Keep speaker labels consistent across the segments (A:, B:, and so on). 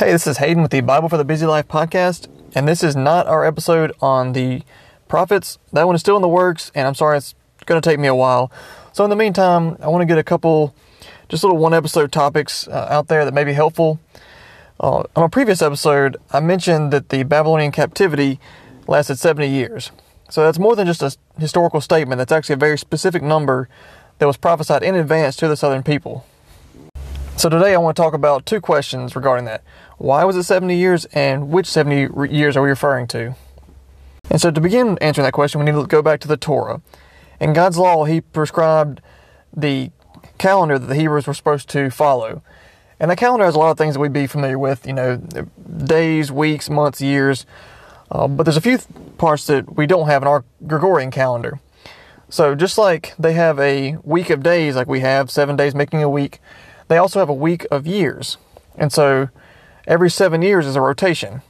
A: Hey, this is Hayden with the Bible for the Busy Life podcast, and this is not our episode on the prophets. That one is still in the works, and I'm sorry it's going to take me a while. So, in the meantime, I want to get a couple just little one episode topics uh, out there that may be helpful. Uh, on a previous episode, I mentioned that the Babylonian captivity lasted 70 years. So, that's more than just a historical statement, that's actually a very specific number that was prophesied in advance to the southern people. So today I want to talk about two questions regarding that. Why was it 70 years and which 70 years are we referring to? And so to begin answering that question, we need to go back to the Torah. In God's law, He prescribed the calendar that the Hebrews were supposed to follow. And the calendar has a lot of things that we'd be familiar with, you know, days, weeks, months, years. Uh, but there's a few parts that we don't have in our Gregorian calendar. So just like they have a week of days, like we have seven days making a week, they also have a week of years. And so every seven years is a rotation.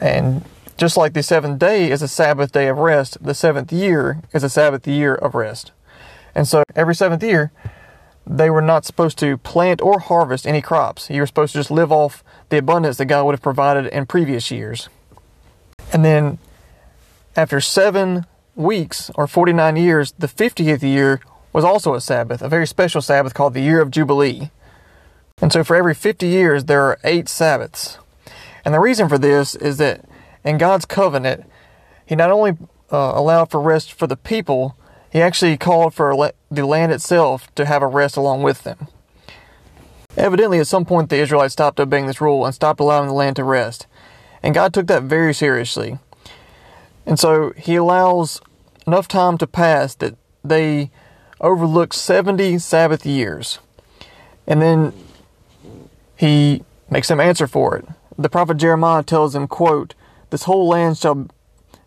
A: And just like the seventh day is a Sabbath day of rest, the seventh year is a Sabbath year of rest. And so every seventh year, they were not supposed to plant or harvest any crops. You were supposed to just live off the abundance that God would have provided in previous years. And then after seven weeks or 49 years, the 50th year was also a Sabbath, a very special Sabbath called the Year of Jubilee. And so for every 50 years, there are eight Sabbaths. And the reason for this is that in God's covenant, He not only uh, allowed for rest for the people, He actually called for the land itself to have a rest along with them. Evidently, at some point, the Israelites stopped obeying this rule and stopped allowing the land to rest. And God took that very seriously. And so He allows enough time to pass that they overlook 70 Sabbath years. And then he makes them answer for it. The prophet Jeremiah tells them, quote, This whole land shall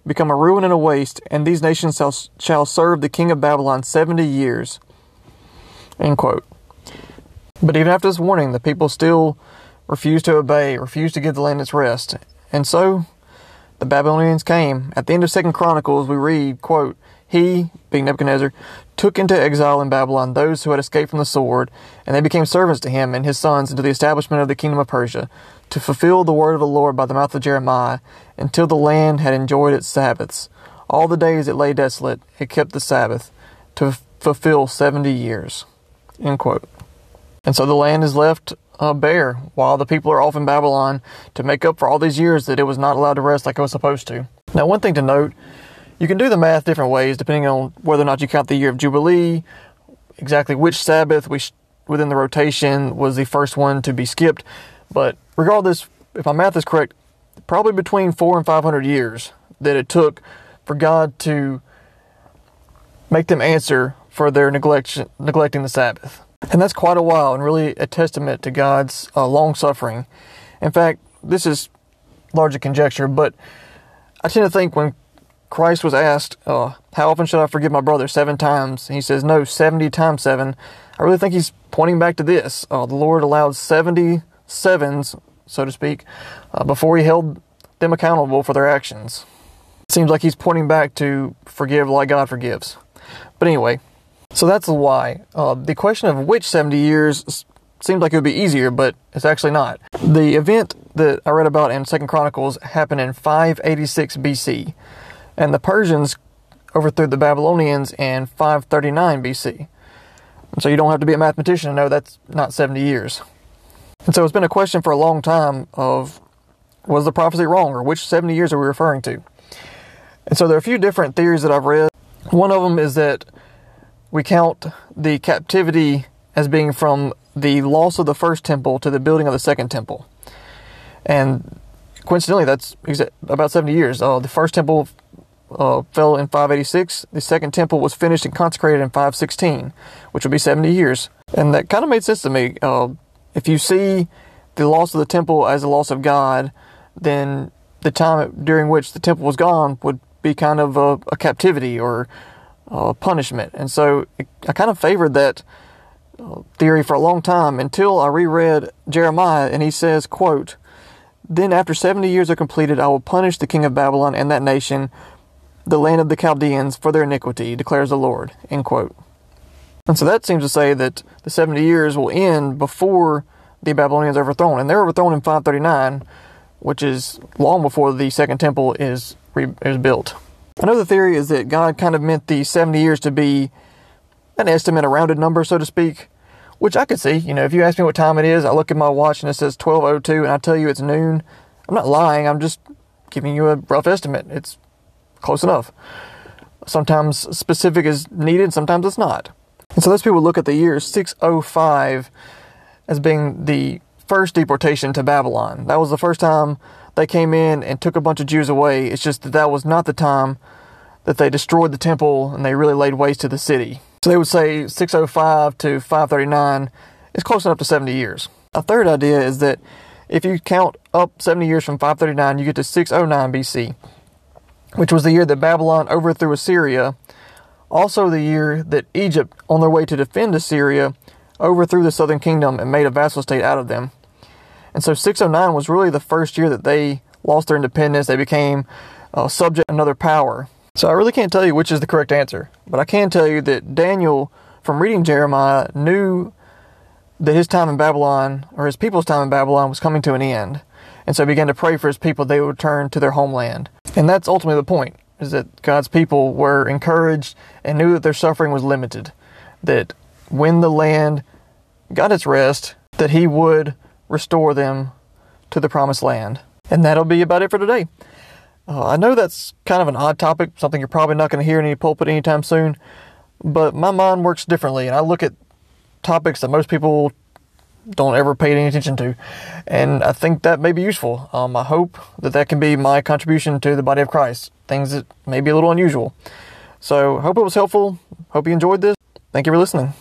A: become a ruin and a waste, and these nations shall, shall serve the king of Babylon 70 years. End quote. But even after this warning, the people still refused to obey, refused to give the land its rest. And so the Babylonians came. At the end of Second Chronicles, we read, quote, he, being Nebuchadnezzar, took into exile in Babylon those who had escaped from the sword, and they became servants to him and his sons until the establishment of the kingdom of Persia, to fulfill the word of the Lord by the mouth of Jeremiah, until the land had enjoyed its Sabbaths. All the days it lay desolate, it kept the Sabbath, to f- fulfill seventy years. End quote. And so the land is left uh, bare while the people are off in Babylon to make up for all these years that it was not allowed to rest like it was supposed to. Now, one thing to note you can do the math different ways depending on whether or not you count the year of Jubilee, exactly which Sabbath we within the rotation was the first one to be skipped. But regardless, if my math is correct, probably between four and five hundred years that it took for God to make them answer for their neglect, neglecting the Sabbath. And that's quite a while and really a testament to God's uh, long suffering. In fact, this is largely conjecture, but I tend to think when Christ was asked, uh, How often should I forgive my brother? Seven times. And he says, No, 70 times seven. I really think he's pointing back to this. Uh, the Lord allowed 70 sevens, so to speak, uh, before he held them accountable for their actions. It seems like he's pointing back to forgive like God forgives. But anyway, so that's the why. Uh, the question of which 70 years seems like it would be easier, but it's actually not. The event that I read about in Second Chronicles happened in 586 BC and the Persians overthrew the Babylonians in 539 BC. And so you don't have to be a mathematician to know that's not 70 years. And so it's been a question for a long time of was the prophecy wrong or which 70 years are we referring to? And so there are a few different theories that I've read. One of them is that we count the captivity as being from the loss of the first temple to the building of the second temple. And coincidentally, that's about 70 years. Uh, the first temple uh, fell in 586. The second temple was finished and consecrated in 516, which would be 70 years. And that kind of made sense to me. Uh, if you see the loss of the temple as the loss of God, then the time during which the temple was gone would be kind of a, a captivity or a punishment. And so it, I kind of favored that uh, theory for a long time until I reread Jeremiah and he says, quote, Then after 70 years are completed, I will punish the king of Babylon and that nation the land of the Chaldeans for their iniquity, declares the Lord. End quote. And so that seems to say that the 70 years will end before the Babylonians are overthrown, and they're overthrown in 539, which is long before the Second Temple is re- is built. Another theory is that God kind of meant the 70 years to be an estimate, a rounded number, so to speak, which I could see. You know, if you ask me what time it is, I look at my watch and it says 12:02, and I tell you it's noon. I'm not lying. I'm just giving you a rough estimate. It's close enough. Sometimes specific is needed, sometimes it's not. And so those people look at the year 605 as being the first deportation to Babylon. That was the first time they came in and took a bunch of Jews away. It's just that that was not the time that they destroyed the temple and they really laid waste to the city. So they would say 605 to 539 is close enough to 70 years. A third idea is that if you count up 70 years from 539, you get to 609 BC, which was the year that Babylon overthrew Assyria, also the year that Egypt, on their way to defend Assyria, overthrew the southern kingdom and made a vassal state out of them. And so 609 was really the first year that they lost their independence. They became uh, subject to another power. So I really can't tell you which is the correct answer, but I can tell you that Daniel, from reading Jeremiah, knew that his time in Babylon, or his people's time in Babylon, was coming to an end. And so he began to pray for his people they would return to their homeland. And that's ultimately the point, is that God's people were encouraged and knew that their suffering was limited. That when the land got its rest, that he would restore them to the promised land. And that'll be about it for today. Uh, I know that's kind of an odd topic, something you're probably not going to hear in any pulpit anytime soon, but my mind works differently, and I look at topics that most people don't ever pay any attention to, and I think that may be useful. Um, I hope that that can be my contribution to the body of Christ, things that may be a little unusual. So, hope it was helpful. Hope you enjoyed this. Thank you for listening.